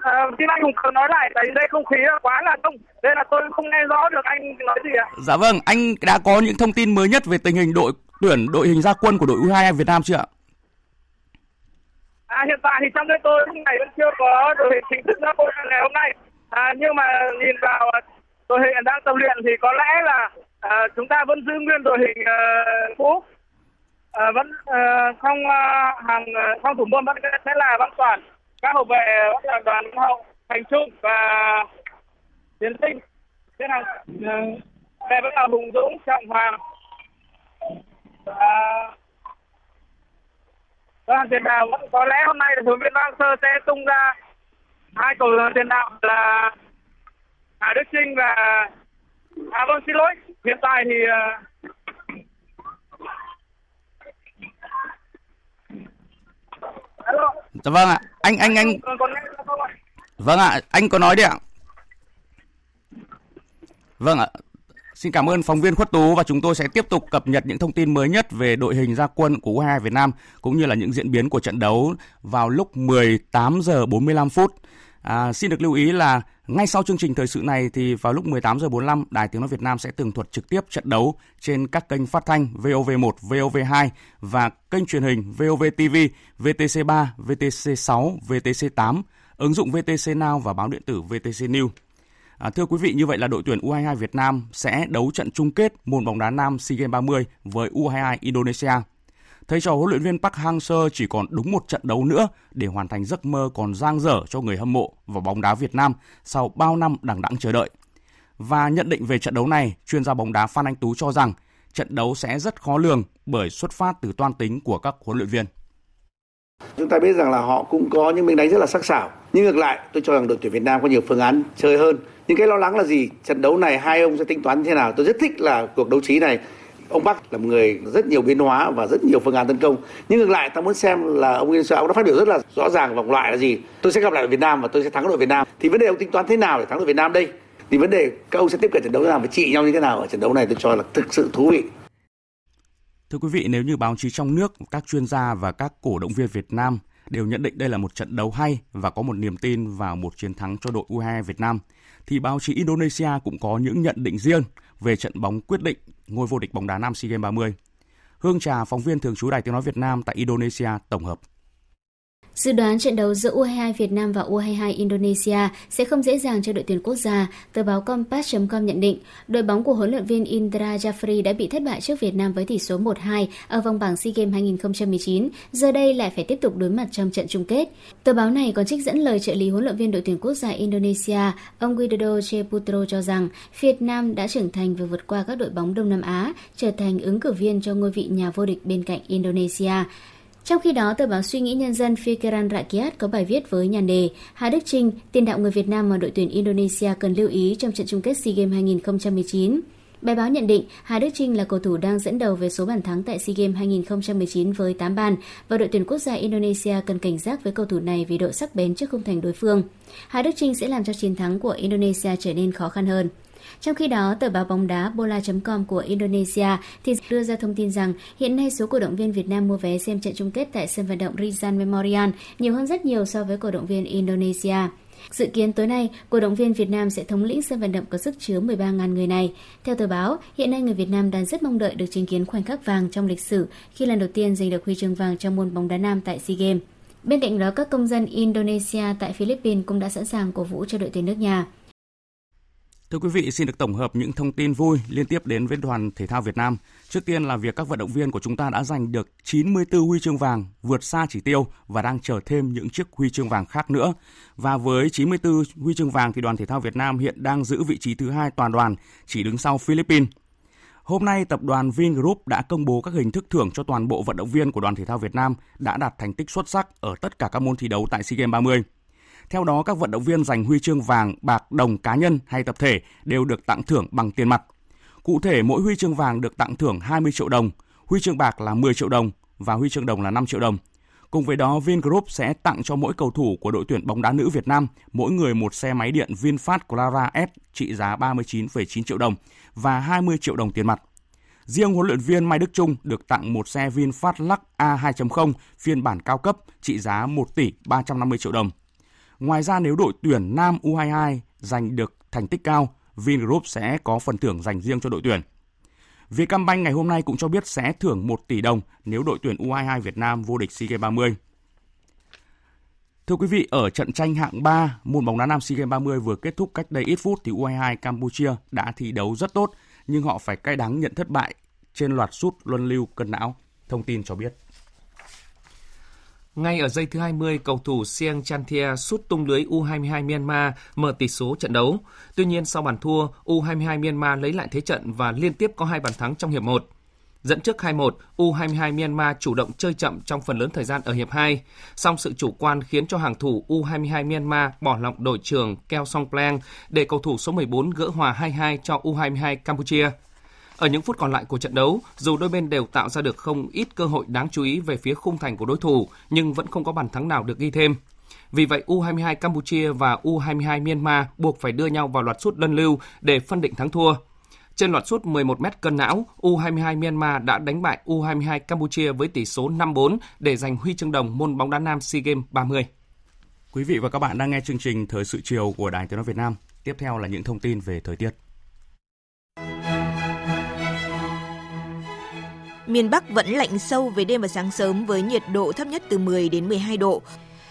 Uh, xin anh Hùng nói lại, tại đây không khí quá là đông, nên là tôi không nghe rõ được anh nói gì ạ. Dạ vâng, anh đã có những thông tin mới nhất về tình hình đội tuyển đội hình gia quân của đội U22 Việt Nam chưa ạ? À, hiện tại thì trong đây tôi lúc này vẫn chưa có đội hình chính thức gia quân ngày hôm nay. À, nhưng mà nhìn vào đội hình đang tập luyện thì có lẽ là à, chúng ta vẫn giữ nguyên đội hình uh, cũ à, vẫn uh, không uh, hàng không thủ môn vẫn sẽ là văn toàn các hậu vệ bắt là đoàn hậu thành trung và tiến sinh. Tiến hàng uh, đây vẫn là hùng dũng trọng hoàng. Và đoàn tiền đạo vẫn có lẽ hôm nay là huấn viên Vang Sơ sẽ tung ra hai cầu tiền đạo là Hà Đức Trinh và À vâng xin lỗi, hiện tại thì ờ, hello Dạ vâng ạ, anh anh anh. Vâng ạ, anh có nói đi ạ. Vâng ạ. Xin cảm ơn phóng viên Khuất Tú và chúng tôi sẽ tiếp tục cập nhật những thông tin mới nhất về đội hình gia quân của U22 Việt Nam cũng như là những diễn biến của trận đấu vào lúc 18 giờ 45 phút. À, xin được lưu ý là ngay sau chương trình thời sự này thì vào lúc 18 giờ 45 Đài Tiếng nói Việt Nam sẽ tường thuật trực tiếp trận đấu trên các kênh phát thanh VOV1, VOV2 và kênh truyền hình VOV TV, VTC3, VTC6, VTC8, ứng dụng VTC Now và báo điện tử VTC News. À, thưa quý vị, như vậy là đội tuyển U22 Việt Nam sẽ đấu trận chung kết môn bóng đá nam SEA Games 30 với U22 Indonesia. Thầy trò huấn luyện viên Park Hang-seo chỉ còn đúng một trận đấu nữa để hoàn thành giấc mơ còn dang dở cho người hâm mộ và bóng đá Việt Nam sau bao năm đằng đẵng chờ đợi. Và nhận định về trận đấu này, chuyên gia bóng đá Phan Anh Tú cho rằng trận đấu sẽ rất khó lường bởi xuất phát từ toan tính của các huấn luyện viên. Chúng ta biết rằng là họ cũng có những miếng đánh rất là sắc sảo. Nhưng ngược lại, tôi cho rằng đội tuyển Việt Nam có nhiều phương án chơi hơn. Nhưng cái lo lắng là gì? Trận đấu này hai ông sẽ tính toán như thế nào? Tôi rất thích là cuộc đấu trí này ông Bắc là một người rất nhiều biến hóa và rất nhiều phương án tấn công. Nhưng ngược lại ta muốn xem là ông Yên ông đã phát biểu rất là rõ ràng vòng loại là gì. Tôi sẽ gặp lại Việt Nam và tôi sẽ thắng đội Việt Nam. Thì vấn đề ông tính toán thế nào để thắng đội Việt Nam đây? Thì vấn đề các ông sẽ tiếp cận trận đấu thế nào và trị nhau như thế nào ở trận đấu này tôi cho là thực sự thú vị. Thưa quý vị, nếu như báo chí trong nước, các chuyên gia và các cổ động viên Việt Nam đều nhận định đây là một trận đấu hay và có một niềm tin vào một chiến thắng cho đội U22 Việt Nam, thì báo chí Indonesia cũng có những nhận định riêng về trận bóng quyết định ngôi vô địch bóng đá nam SEA Games 30. Hương Trà, phóng viên thường trú Đài Tiếng Nói Việt Nam tại Indonesia, tổng hợp. Dự đoán trận đấu giữa U22 Việt Nam và U22 Indonesia sẽ không dễ dàng cho đội tuyển quốc gia. Tờ báo Compass.com nhận định, đội bóng của huấn luyện viên Indra Jafri đã bị thất bại trước Việt Nam với tỷ số 1-2 ở vòng bảng SEA Games 2019, giờ đây lại phải tiếp tục đối mặt trong trận chung kết. Tờ báo này còn trích dẫn lời trợ lý huấn luyện viên đội tuyển quốc gia Indonesia, ông Widodo Cheputro cho rằng Việt Nam đã trưởng thành và vượt qua các đội bóng Đông Nam Á, trở thành ứng cử viên cho ngôi vị nhà vô địch bên cạnh Indonesia. Trong khi đó, tờ báo Suy nghĩ Nhân dân Fikiran Rakyat có bài viết với nhan đề Hà Đức Trinh, tiền đạo người Việt Nam mà đội tuyển Indonesia cần lưu ý trong trận chung kết SEA Games 2019. Bài báo nhận định Hà Đức Trinh là cầu thủ đang dẫn đầu về số bàn thắng tại SEA Games 2019 với 8 bàn và đội tuyển quốc gia Indonesia cần cảnh giác với cầu thủ này vì độ sắc bén trước khung thành đối phương. Hà Đức Trinh sẽ làm cho chiến thắng của Indonesia trở nên khó khăn hơn. Trong khi đó, tờ báo bóng đá Bola.com của Indonesia thì đưa ra thông tin rằng hiện nay số cổ động viên Việt Nam mua vé xem trận chung kết tại sân vận động Rizal Memorial nhiều hơn rất nhiều so với cổ động viên Indonesia. Dự kiến tối nay, cổ động viên Việt Nam sẽ thống lĩnh sân vận động có sức chứa 13.000 người này. Theo tờ báo, hiện nay người Việt Nam đang rất mong đợi được chứng kiến khoảnh khắc vàng trong lịch sử khi lần đầu tiên giành được huy chương vàng trong môn bóng đá nam tại SEA Games. Bên cạnh đó, các công dân Indonesia tại Philippines cũng đã sẵn sàng cổ vũ cho đội tuyển nước nhà. Thưa quý vị, xin được tổng hợp những thông tin vui liên tiếp đến với đoàn thể thao Việt Nam. Trước tiên là việc các vận động viên của chúng ta đã giành được 94 huy chương vàng, vượt xa chỉ tiêu và đang chờ thêm những chiếc huy chương vàng khác nữa. Và với 94 huy chương vàng thì đoàn thể thao Việt Nam hiện đang giữ vị trí thứ hai toàn đoàn, chỉ đứng sau Philippines. Hôm nay, tập đoàn Vingroup đã công bố các hình thức thưởng cho toàn bộ vận động viên của đoàn thể thao Việt Nam đã đạt thành tích xuất sắc ở tất cả các môn thi đấu tại SEA Games 30. Theo đó, các vận động viên giành huy chương vàng, bạc, đồng cá nhân hay tập thể đều được tặng thưởng bằng tiền mặt. Cụ thể, mỗi huy chương vàng được tặng thưởng 20 triệu đồng, huy chương bạc là 10 triệu đồng và huy chương đồng là 5 triệu đồng. Cùng với đó, Vingroup sẽ tặng cho mỗi cầu thủ của đội tuyển bóng đá nữ Việt Nam mỗi người một xe máy điện VinFast Clara S trị giá 39,9 triệu đồng và 20 triệu đồng tiền mặt. Riêng huấn luyện viên Mai Đức Trung được tặng một xe VinFast Lux A2.0 phiên bản cao cấp trị giá 1 tỷ 350 triệu đồng. Ngoài ra nếu đội tuyển nam U22 giành được thành tích cao, Vingroup sẽ có phần thưởng dành riêng cho đội tuyển. Vietcombank ngày hôm nay cũng cho biết sẽ thưởng 1 tỷ đồng nếu đội tuyển U22 Việt Nam vô địch SEA Games 30. Thưa quý vị, ở trận tranh hạng 3 môn bóng đá nam SEA Games 30 vừa kết thúc cách đây ít phút thì U22 Campuchia đã thi đấu rất tốt nhưng họ phải cay đắng nhận thất bại trên loạt sút luân lưu cân não. Thông tin cho biết. Ngay ở giây thứ 20, cầu thủ Siang Chanthia sút tung lưới U22 Myanmar mở tỷ số trận đấu. Tuy nhiên sau bàn thua, U22 Myanmar lấy lại thế trận và liên tiếp có hai bàn thắng trong hiệp 1. Dẫn trước 2-1, U22 Myanmar chủ động chơi chậm trong phần lớn thời gian ở hiệp 2. Song sự chủ quan khiến cho hàng thủ U22 Myanmar bỏ lọc đội trưởng Keo Song Plang để cầu thủ số 14 gỡ hòa 2-2 cho U22 Campuchia. Ở những phút còn lại của trận đấu, dù đôi bên đều tạo ra được không ít cơ hội đáng chú ý về phía khung thành của đối thủ, nhưng vẫn không có bàn thắng nào được ghi thêm. Vì vậy, U22 Campuchia và U22 Myanmar buộc phải đưa nhau vào loạt sút đơn lưu để phân định thắng thua. Trên loạt sút 11 mét cân não, U22 Myanmar đã đánh bại U22 Campuchia với tỷ số 5-4 để giành huy chương đồng môn bóng đá nam SEA Games 30. Quý vị và các bạn đang nghe chương trình Thời sự chiều của Đài Tiếng nói Việt Nam. Tiếp theo là những thông tin về thời tiết. Miền Bắc vẫn lạnh sâu về đêm và sáng sớm với nhiệt độ thấp nhất từ 10 đến 12 độ.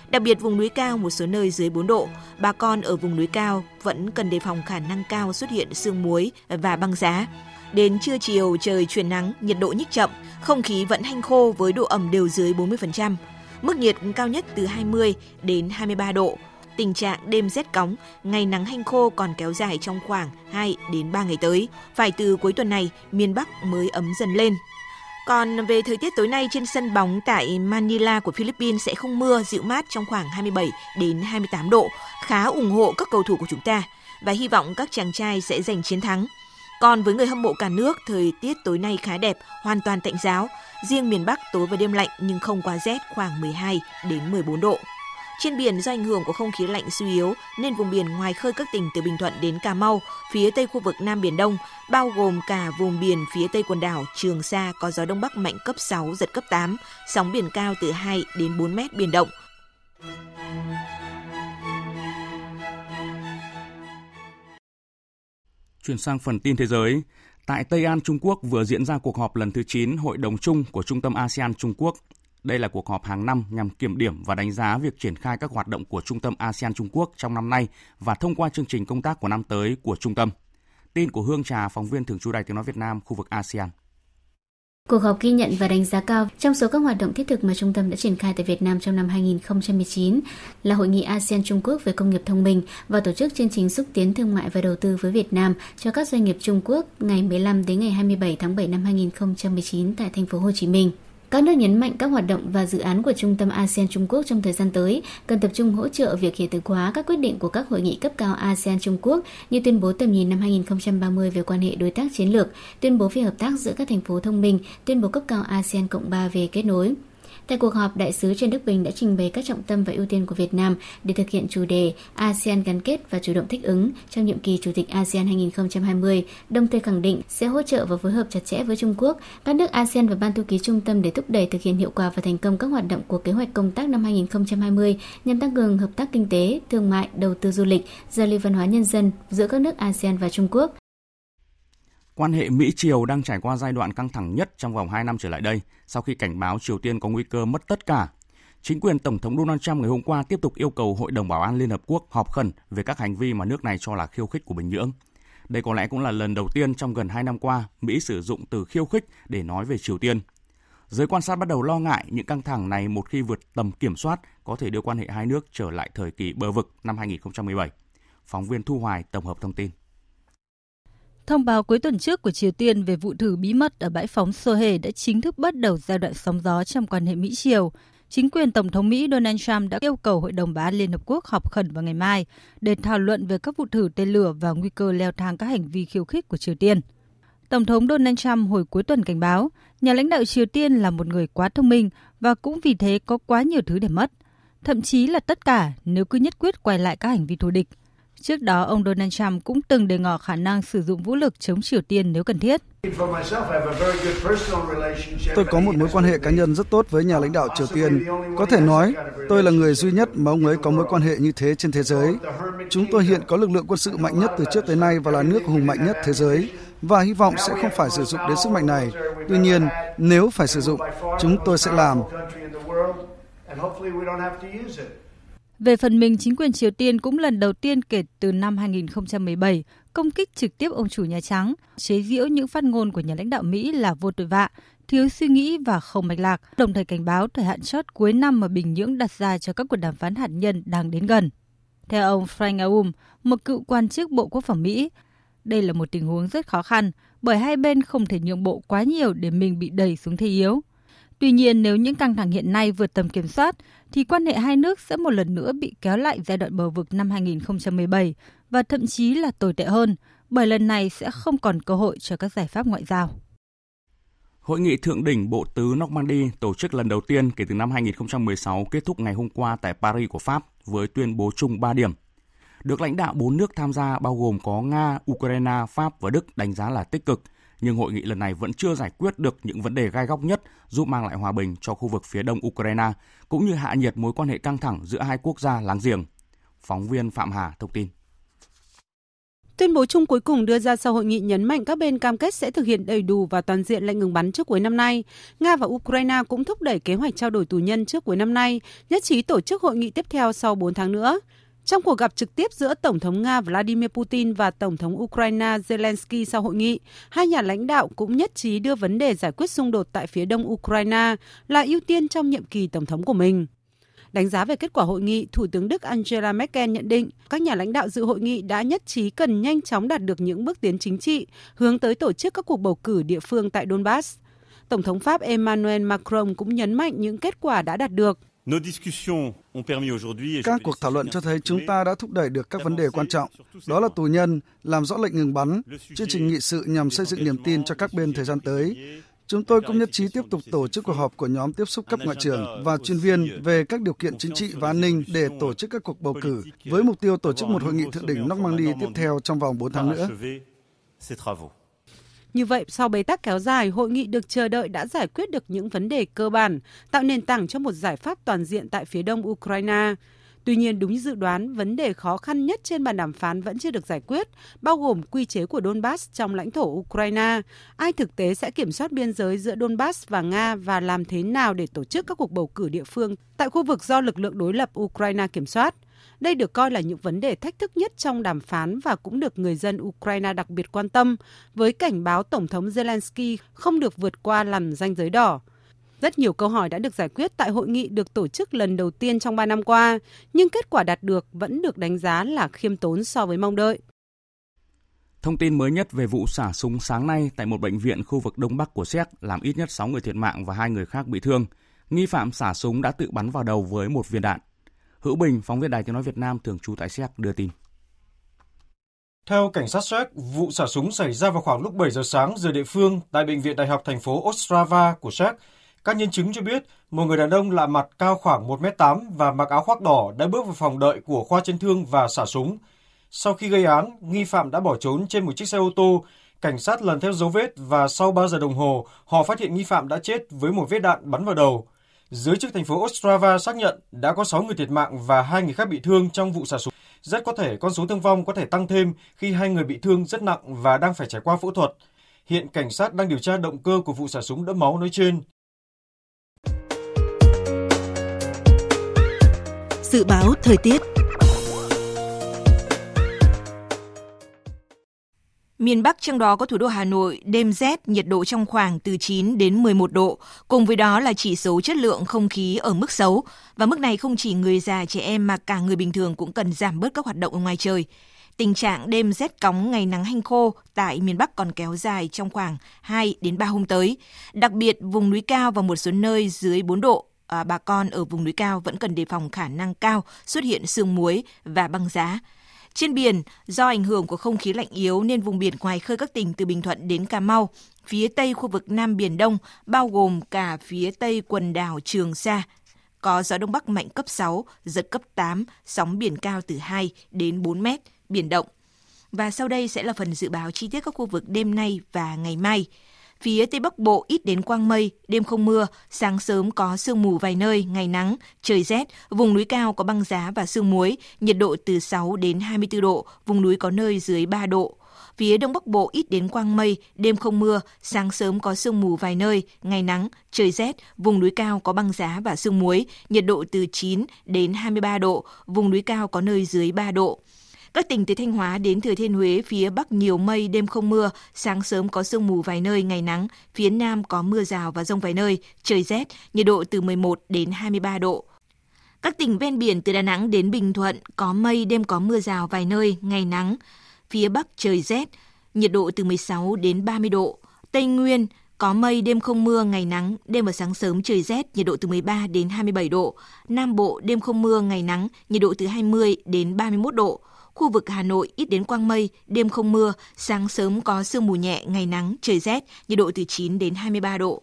Đặc biệt vùng núi cao một số nơi dưới 4 độ, bà con ở vùng núi cao vẫn cần đề phòng khả năng cao xuất hiện sương muối và băng giá. Đến trưa chiều trời chuyển nắng, nhiệt độ nhích chậm, không khí vẫn hanh khô với độ ẩm đều dưới 40%. Mức nhiệt cao nhất từ 20 đến 23 độ. Tình trạng đêm rét cóng, ngày nắng hanh khô còn kéo dài trong khoảng 2 đến 3 ngày tới. Phải từ cuối tuần này, miền Bắc mới ấm dần lên. Còn về thời tiết tối nay trên sân bóng tại Manila của Philippines sẽ không mưa, dịu mát trong khoảng 27 đến 28 độ, khá ủng hộ các cầu thủ của chúng ta và hy vọng các chàng trai sẽ giành chiến thắng. Còn với người hâm mộ cả nước, thời tiết tối nay khá đẹp, hoàn toàn tạnh giáo. Riêng miền Bắc tối và đêm lạnh nhưng không quá rét, khoảng 12 đến 14 độ. Trên biển do ảnh hưởng của không khí lạnh suy yếu nên vùng biển ngoài khơi các tỉnh từ Bình Thuận đến Cà Mau, phía tây khu vực Nam Biển Đông, bao gồm cả vùng biển phía tây quần đảo Trường Sa có gió đông bắc mạnh cấp 6, giật cấp 8, sóng biển cao từ 2 đến 4 mét biển động. Chuyển sang phần tin thế giới, tại Tây An, Trung Quốc vừa diễn ra cuộc họp lần thứ 9 Hội đồng chung của Trung tâm ASEAN Trung Quốc đây là cuộc họp hàng năm nhằm kiểm điểm và đánh giá việc triển khai các hoạt động của Trung tâm ASEAN Trung Quốc trong năm nay và thông qua chương trình công tác của năm tới của trung tâm. Tin của Hương Trà, phóng viên thường trú Đài Tiếng Nói Việt Nam, khu vực ASEAN. Cuộc họp ghi nhận và đánh giá cao trong số các hoạt động thiết thực mà trung tâm đã triển khai tại Việt Nam trong năm 2019 là Hội nghị ASEAN Trung Quốc về công nghiệp thông minh và tổ chức chương trình xúc tiến thương mại và đầu tư với Việt Nam cho các doanh nghiệp Trung Quốc ngày 15 đến ngày 27 tháng 7 năm 2019 tại thành phố Hồ Chí Minh. Các nước nhấn mạnh các hoạt động và dự án của Trung tâm ASEAN Trung Quốc trong thời gian tới cần tập trung hỗ trợ việc hiện thực hóa các quyết định của các hội nghị cấp cao ASEAN Trung Quốc như tuyên bố tầm nhìn năm 2030 về quan hệ đối tác chiến lược, tuyên bố về hợp tác giữa các thành phố thông minh, tuyên bố cấp cao ASEAN Cộng 3 về kết nối. Tại cuộc họp, Đại sứ Trần Đức Bình đã trình bày các trọng tâm và ưu tiên của Việt Nam để thực hiện chủ đề ASEAN gắn kết và chủ động thích ứng trong nhiệm kỳ Chủ tịch ASEAN 2020, đồng thời khẳng định sẽ hỗ trợ và phối hợp chặt chẽ với Trung Quốc, các nước ASEAN và Ban thư ký trung tâm để thúc đẩy thực hiện hiệu quả và thành công các hoạt động của kế hoạch công tác năm 2020 nhằm tăng cường hợp tác kinh tế, thương mại, đầu tư du lịch, giao lưu văn hóa nhân dân giữa các nước ASEAN và Trung Quốc, Quan hệ Mỹ-Triều đang trải qua giai đoạn căng thẳng nhất trong vòng 2 năm trở lại đây, sau khi cảnh báo Triều Tiên có nguy cơ mất tất cả. Chính quyền Tổng thống Donald Trump ngày hôm qua tiếp tục yêu cầu Hội đồng Bảo an Liên Hợp Quốc họp khẩn về các hành vi mà nước này cho là khiêu khích của Bình Nhưỡng. Đây có lẽ cũng là lần đầu tiên trong gần 2 năm qua Mỹ sử dụng từ khiêu khích để nói về Triều Tiên. Giới quan sát bắt đầu lo ngại những căng thẳng này một khi vượt tầm kiểm soát có thể đưa quan hệ hai nước trở lại thời kỳ bờ vực năm 2017. Phóng viên Thu Hoài tổng hợp thông tin. Thông báo cuối tuần trước của Triều Tiên về vụ thử bí mật ở bãi phóng Sohe đã chính thức bắt đầu giai đoạn sóng gió trong quan hệ Mỹ-Triều. Chính quyền Tổng thống Mỹ Donald Trump đã yêu cầu Hội đồng Bảo an Liên Hợp Quốc họp khẩn vào ngày mai để thảo luận về các vụ thử tên lửa và nguy cơ leo thang các hành vi khiêu khích của Triều Tiên. Tổng thống Donald Trump hồi cuối tuần cảnh báo, nhà lãnh đạo Triều Tiên là một người quá thông minh và cũng vì thế có quá nhiều thứ để mất. Thậm chí là tất cả nếu cứ nhất quyết quay lại các hành vi thù địch. Trước đó, ông Donald Trump cũng từng đề ngỏ khả năng sử dụng vũ lực chống Triều Tiên nếu cần thiết. Tôi có một mối quan hệ cá nhân rất tốt với nhà lãnh đạo Triều Tiên. Có thể nói, tôi là người duy nhất mà ông ấy có mối quan hệ như thế trên thế giới. Chúng tôi hiện có lực lượng quân sự mạnh nhất từ trước tới nay và là nước hùng mạnh nhất thế giới và hy vọng sẽ không phải sử dụng đến sức mạnh này. Tuy nhiên, nếu phải sử dụng, chúng tôi sẽ làm. Về phần mình, chính quyền Triều Tiên cũng lần đầu tiên kể từ năm 2017 công kích trực tiếp ông chủ Nhà Trắng, chế giễu những phát ngôn của nhà lãnh đạo Mỹ là vô tội vạ, thiếu suy nghĩ và không mạch lạc, đồng thời cảnh báo thời hạn chót cuối năm mà Bình Nhưỡng đặt ra cho các cuộc đàm phán hạt nhân đang đến gần. Theo ông Frank Aum, một cựu quan chức Bộ Quốc phòng Mỹ, đây là một tình huống rất khó khăn bởi hai bên không thể nhượng bộ quá nhiều để mình bị đẩy xuống thế yếu. Tuy nhiên, nếu những căng thẳng hiện nay vượt tầm kiểm soát, thì quan hệ hai nước sẽ một lần nữa bị kéo lại giai đoạn bờ vực năm 2017 và thậm chí là tồi tệ hơn, bởi lần này sẽ không còn cơ hội cho các giải pháp ngoại giao. Hội nghị thượng đỉnh Bộ Tứ Normandy tổ chức lần đầu tiên kể từ năm 2016 kết thúc ngày hôm qua tại Paris của Pháp với tuyên bố chung 3 điểm. Được lãnh đạo bốn nước tham gia bao gồm có Nga, Ukraine, Pháp và Đức đánh giá là tích cực, nhưng hội nghị lần này vẫn chưa giải quyết được những vấn đề gai góc nhất giúp mang lại hòa bình cho khu vực phía đông Ukraine, cũng như hạ nhiệt mối quan hệ căng thẳng giữa hai quốc gia láng giềng. Phóng viên Phạm Hà thông tin. Tuyên bố chung cuối cùng đưa ra sau hội nghị nhấn mạnh các bên cam kết sẽ thực hiện đầy đủ và toàn diện lệnh ngừng bắn trước cuối năm nay. Nga và Ukraine cũng thúc đẩy kế hoạch trao đổi tù nhân trước cuối năm nay, nhất trí tổ chức hội nghị tiếp theo sau 4 tháng nữa. Trong cuộc gặp trực tiếp giữa Tổng thống Nga Vladimir Putin và Tổng thống Ukraine Zelensky sau hội nghị, hai nhà lãnh đạo cũng nhất trí đưa vấn đề giải quyết xung đột tại phía đông Ukraine là ưu tiên trong nhiệm kỳ Tổng thống của mình. Đánh giá về kết quả hội nghị, Thủ tướng Đức Angela Merkel nhận định các nhà lãnh đạo dự hội nghị đã nhất trí cần nhanh chóng đạt được những bước tiến chính trị hướng tới tổ chức các cuộc bầu cử địa phương tại Donbass. Tổng thống Pháp Emmanuel Macron cũng nhấn mạnh những kết quả đã đạt được. Các cuộc thảo luận cho thấy chúng ta đã thúc đẩy được các vấn đề quan trọng, đó là tù nhân, làm rõ lệnh ngừng bắn, chương trình nghị sự nhằm xây dựng niềm tin cho các bên thời gian tới, Chúng tôi cũng nhất trí tiếp tục tổ chức cuộc họp của nhóm tiếp xúc cấp ngoại trưởng và chuyên viên về các điều kiện chính trị và an ninh để tổ chức các cuộc bầu cử với mục tiêu tổ chức một hội nghị thượng đỉnh Normandy tiếp theo trong vòng 4 tháng nữa. Như vậy, sau bế tắc kéo dài, hội nghị được chờ đợi đã giải quyết được những vấn đề cơ bản, tạo nền tảng cho một giải pháp toàn diện tại phía đông Ukraine. Tuy nhiên, đúng như dự đoán, vấn đề khó khăn nhất trên bàn đàm phán vẫn chưa được giải quyết, bao gồm quy chế của Donbass trong lãnh thổ Ukraine. Ai thực tế sẽ kiểm soát biên giới giữa Donbass và Nga và làm thế nào để tổ chức các cuộc bầu cử địa phương tại khu vực do lực lượng đối lập Ukraine kiểm soát. Đây được coi là những vấn đề thách thức nhất trong đàm phán và cũng được người dân Ukraine đặc biệt quan tâm, với cảnh báo Tổng thống Zelensky không được vượt qua lằn ranh giới đỏ. Rất nhiều câu hỏi đã được giải quyết tại hội nghị được tổ chức lần đầu tiên trong 3 năm qua, nhưng kết quả đạt được vẫn được đánh giá là khiêm tốn so với mong đợi. Thông tin mới nhất về vụ xả súng sáng nay tại một bệnh viện khu vực Đông Bắc của Séc làm ít nhất 6 người thiệt mạng và hai người khác bị thương. Nghi phạm xả súng đã tự bắn vào đầu với một viên đạn. Hữu Bình, phóng viên Đài Tiếng Nói Việt Nam thường trú tại Séc đưa tin. Theo cảnh sát Séc, vụ xả súng xảy ra vào khoảng lúc 7 giờ sáng giờ địa phương tại Bệnh viện Đại học thành phố Ostrava của Séc các nhân chứng cho biết, một người đàn ông lạ mặt cao khoảng 1m8 và mặc áo khoác đỏ đã bước vào phòng đợi của khoa chấn thương và xả súng. Sau khi gây án, nghi phạm đã bỏ trốn trên một chiếc xe ô tô. Cảnh sát lần theo dấu vết và sau 3 giờ đồng hồ, họ phát hiện nghi phạm đã chết với một vết đạn bắn vào đầu. Giới chức thành phố Ostrava xác nhận đã có 6 người thiệt mạng và hai người khác bị thương trong vụ xả súng. Rất có thể con số thương vong có thể tăng thêm khi hai người bị thương rất nặng và đang phải trải qua phẫu thuật. Hiện cảnh sát đang điều tra động cơ của vụ xả súng đẫm máu nói trên. Dự báo thời tiết Miền Bắc trong đó có thủ đô Hà Nội, đêm rét, nhiệt độ trong khoảng từ 9 đến 11 độ. Cùng với đó là chỉ số chất lượng không khí ở mức xấu. Và mức này không chỉ người già, trẻ em mà cả người bình thường cũng cần giảm bớt các hoạt động ở ngoài trời. Tình trạng đêm rét cóng ngày nắng hanh khô tại miền Bắc còn kéo dài trong khoảng 2 đến 3 hôm tới. Đặc biệt vùng núi cao và một số nơi dưới 4 độ à, bà con ở vùng núi cao vẫn cần đề phòng khả năng cao xuất hiện sương muối và băng giá. Trên biển, do ảnh hưởng của không khí lạnh yếu nên vùng biển ngoài khơi các tỉnh từ Bình Thuận đến Cà Mau, phía tây khu vực Nam Biển Đông, bao gồm cả phía tây quần đảo Trường Sa, có gió đông bắc mạnh cấp 6, giật cấp 8, sóng biển cao từ 2 đến 4 mét, biển động. Và sau đây sẽ là phần dự báo chi tiết các khu vực đêm nay và ngày mai. Phía Tây Bắc Bộ ít đến quang mây, đêm không mưa, sáng sớm có sương mù vài nơi, ngày nắng, trời rét, vùng núi cao có băng giá và sương muối, nhiệt độ từ 6 đến 24 độ, vùng núi có nơi dưới 3 độ. Phía Đông Bắc Bộ ít đến quang mây, đêm không mưa, sáng sớm có sương mù vài nơi, ngày nắng, trời rét, vùng núi cao có băng giá và sương muối, nhiệt độ từ 9 đến 23 độ, vùng núi cao có nơi dưới 3 độ. Các tỉnh từ Thanh Hóa đến Thừa Thiên Huế, phía Bắc nhiều mây, đêm không mưa, sáng sớm có sương mù vài nơi, ngày nắng, phía Nam có mưa rào và rông vài nơi, trời rét, nhiệt độ từ 11 đến 23 độ. Các tỉnh ven biển từ Đà Nẵng đến Bình Thuận có mây, đêm có mưa rào vài nơi, ngày nắng. Phía Bắc trời rét, nhiệt độ từ 16 đến 30 độ. Tây Nguyên có mây, đêm không mưa, ngày nắng, đêm và sáng sớm trời rét, nhiệt độ từ 13 đến 27 độ. Nam Bộ đêm không mưa, ngày nắng, nhiệt độ từ 20 đến 31 độ. Khu vực Hà Nội ít đến quang mây, đêm không mưa, sáng sớm có sương mù nhẹ, ngày nắng, trời rét, nhiệt độ từ 9 đến 23 độ.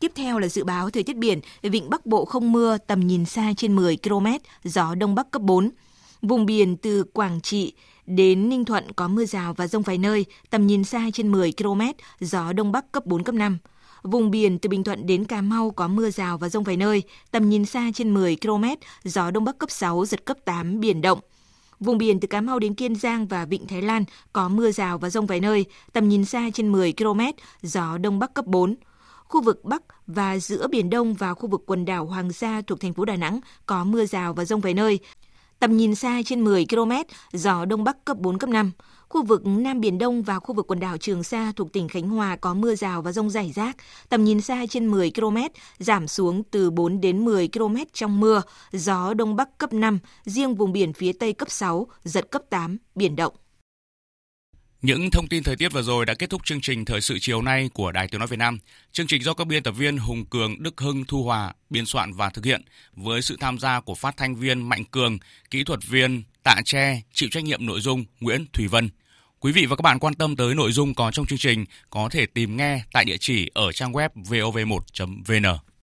Tiếp theo là dự báo thời tiết biển, vịnh Bắc Bộ không mưa, tầm nhìn xa trên 10 km, gió Đông Bắc cấp 4. Vùng biển từ Quảng Trị đến Ninh Thuận có mưa rào và rông vài nơi, tầm nhìn xa trên 10 km, gió Đông Bắc cấp 4, cấp 5. Vùng biển từ Bình Thuận đến Cà Mau có mưa rào và rông vài nơi, tầm nhìn xa trên 10 km, gió Đông Bắc cấp 6, giật cấp 8, biển động. Vùng biển từ Cà Mau đến Kiên Giang và Vịnh Thái Lan có mưa rào và rông vài nơi, tầm nhìn xa trên 10 km, gió Đông Bắc cấp 4. Khu vực Bắc và giữa Biển Đông và khu vực quần đảo Hoàng Sa thuộc thành phố Đà Nẵng có mưa rào và rông vài nơi. Tầm nhìn xa trên 10 km, gió Đông Bắc cấp 4, cấp 5. Khu vực Nam Biển Đông và khu vực quần đảo Trường Sa thuộc tỉnh Khánh Hòa có mưa rào và rông rải rác, tầm nhìn xa trên 10 km, giảm xuống từ 4 đến 10 km trong mưa, gió Đông Bắc cấp 5, riêng vùng biển phía Tây cấp 6, giật cấp 8, biển động. Những thông tin thời tiết vừa rồi đã kết thúc chương trình Thời sự chiều nay của Đài Tiếng Nói Việt Nam. Chương trình do các biên tập viên Hùng Cường, Đức Hưng, Thu Hòa biên soạn và thực hiện với sự tham gia của phát thanh viên Mạnh Cường, kỹ thuật viên Tạ Tre, chịu trách nhiệm nội dung Nguyễn Thủy Vân. Quý vị và các bạn quan tâm tới nội dung có trong chương trình có thể tìm nghe tại địa chỉ ở trang web vov1.vn.